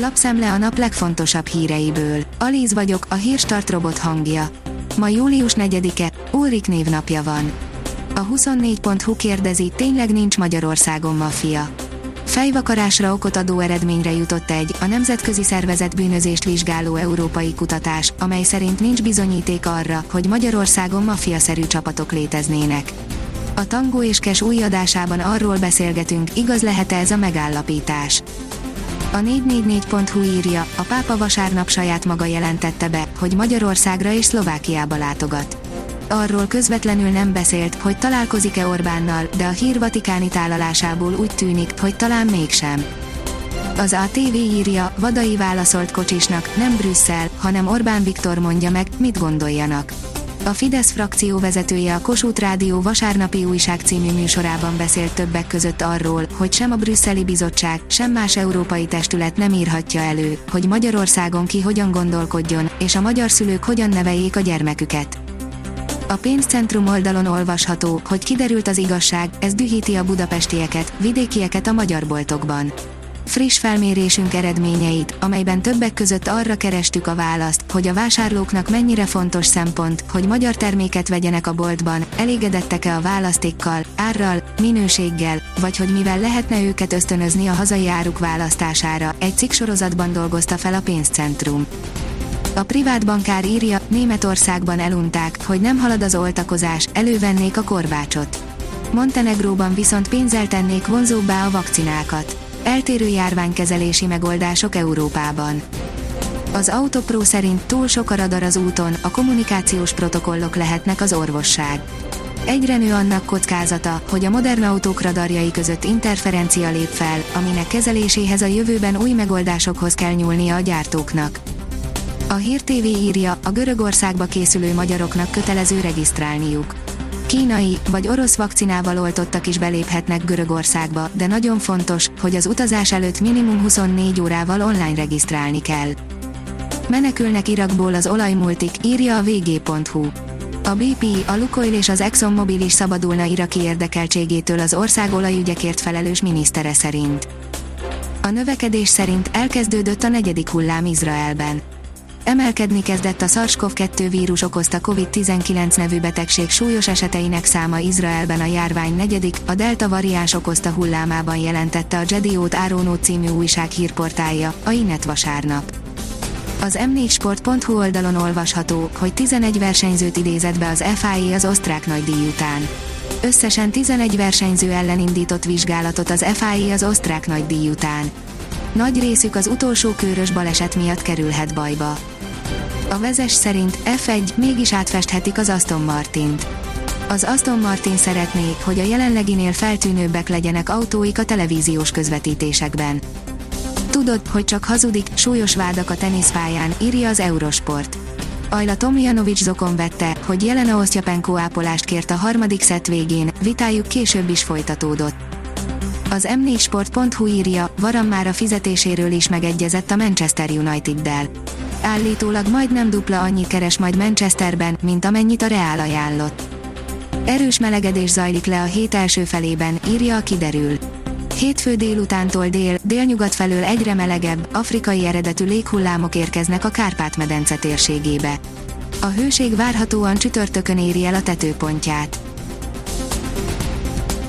Lapszemle a nap legfontosabb híreiből. Alíz vagyok, a hírstart robot hangja. Ma július 4-e, Ulrik névnapja van. A 24.hu kérdezi, tényleg nincs Magyarországon maffia. Fejvakarásra okot adó eredményre jutott egy, a nemzetközi szervezet bűnözést vizsgáló európai kutatás, amely szerint nincs bizonyíték arra, hogy Magyarországon mafiaszerű csapatok léteznének. A Tangó és Kes új adásában arról beszélgetünk, igaz lehet-e ez a megállapítás. A 444.hu írja, a pápa vasárnap saját maga jelentette be, hogy Magyarországra és Szlovákiába látogat. Arról közvetlenül nem beszélt, hogy találkozik-e Orbánnal, de a hír vatikáni tálalásából úgy tűnik, hogy talán mégsem. Az ATV írja, Vadai válaszolt Kocsisnak, nem Brüsszel, hanem Orbán Viktor mondja meg, mit gondoljanak. A Fidesz frakció vezetője a Kossuth Rádió vasárnapi újság című műsorában beszélt többek között arról, hogy sem a brüsszeli bizottság, sem más európai testület nem írhatja elő, hogy Magyarországon ki hogyan gondolkodjon, és a magyar szülők hogyan neveljék a gyermeküket. A pénzcentrum oldalon olvasható, hogy kiderült az igazság, ez dühíti a budapestieket, vidékieket a magyar boltokban friss felmérésünk eredményeit, amelyben többek között arra kerestük a választ, hogy a vásárlóknak mennyire fontos szempont, hogy magyar terméket vegyenek a boltban, elégedettek-e a választékkal, árral, minőséggel, vagy hogy mivel lehetne őket ösztönözni a hazai áruk választására, egy cikk sorozatban dolgozta fel a pénzcentrum. A privát bankár írja, Németországban elunták, hogy nem halad az oltakozás, elővennék a korbácsot. Montenegróban viszont pénzzel tennék vonzóbbá a vakcinákat eltérő járványkezelési megoldások Európában. Az Autopro szerint túl sok a radar az úton, a kommunikációs protokollok lehetnek az orvosság. Egyre nő annak kockázata, hogy a modern autók radarjai között interferencia lép fel, aminek kezeléséhez a jövőben új megoldásokhoz kell nyúlnia a gyártóknak. A Hír TV írja, a Görögországba készülő magyaroknak kötelező regisztrálniuk kínai vagy orosz vakcinával oltottak is beléphetnek Görögországba, de nagyon fontos, hogy az utazás előtt minimum 24 órával online regisztrálni kell. Menekülnek Irakból az olajmultik, írja a vg.hu. A BP, a Lukoil és az ExxonMobil is szabadulna iraki érdekeltségétől az ország olajügyekért felelős minisztere szerint. A növekedés szerint elkezdődött a negyedik hullám Izraelben. Emelkedni kezdett a SARS-CoV-2 vírus okozta COVID-19 nevű betegség súlyos eseteinek száma Izraelben a járvány negyedik, a Delta variáns okozta hullámában jelentette a Jediót Árónó című újság hírportálja, a Inet vasárnap. Az m4sport.hu oldalon olvasható, hogy 11 versenyzőt idézett be az FIA az osztrák nagydíj után. Összesen 11 versenyző ellen indított vizsgálatot az FIA az osztrák nagydíj után. Nagy részük az utolsó körös baleset miatt kerülhet bajba. A vezes szerint F1 mégis átfesthetik az Aston Martint. Az Aston Martin szeretné, hogy a jelenleginél feltűnőbbek legyenek autóik a televíziós közvetítésekben. Tudod, hogy csak hazudik, súlyos vádak a teniszpályán, írja az Eurosport. Ajla Tomjanovics zokon vette, hogy Jelena Osztyapenko ápolást kért a harmadik szett végén, vitájuk később is folytatódott. Az m4sport.hu írja, Varam már a fizetéséről is megegyezett a Manchester United-del állítólag majdnem dupla annyit keres majd Manchesterben, mint amennyit a Real ajánlott. Erős melegedés zajlik le a hét első felében, írja a kiderül. Hétfő délutántól dél, délnyugat felől egyre melegebb, afrikai eredetű léghullámok érkeznek a Kárpát-medence térségébe. A hőség várhatóan csütörtökön éri el a tetőpontját.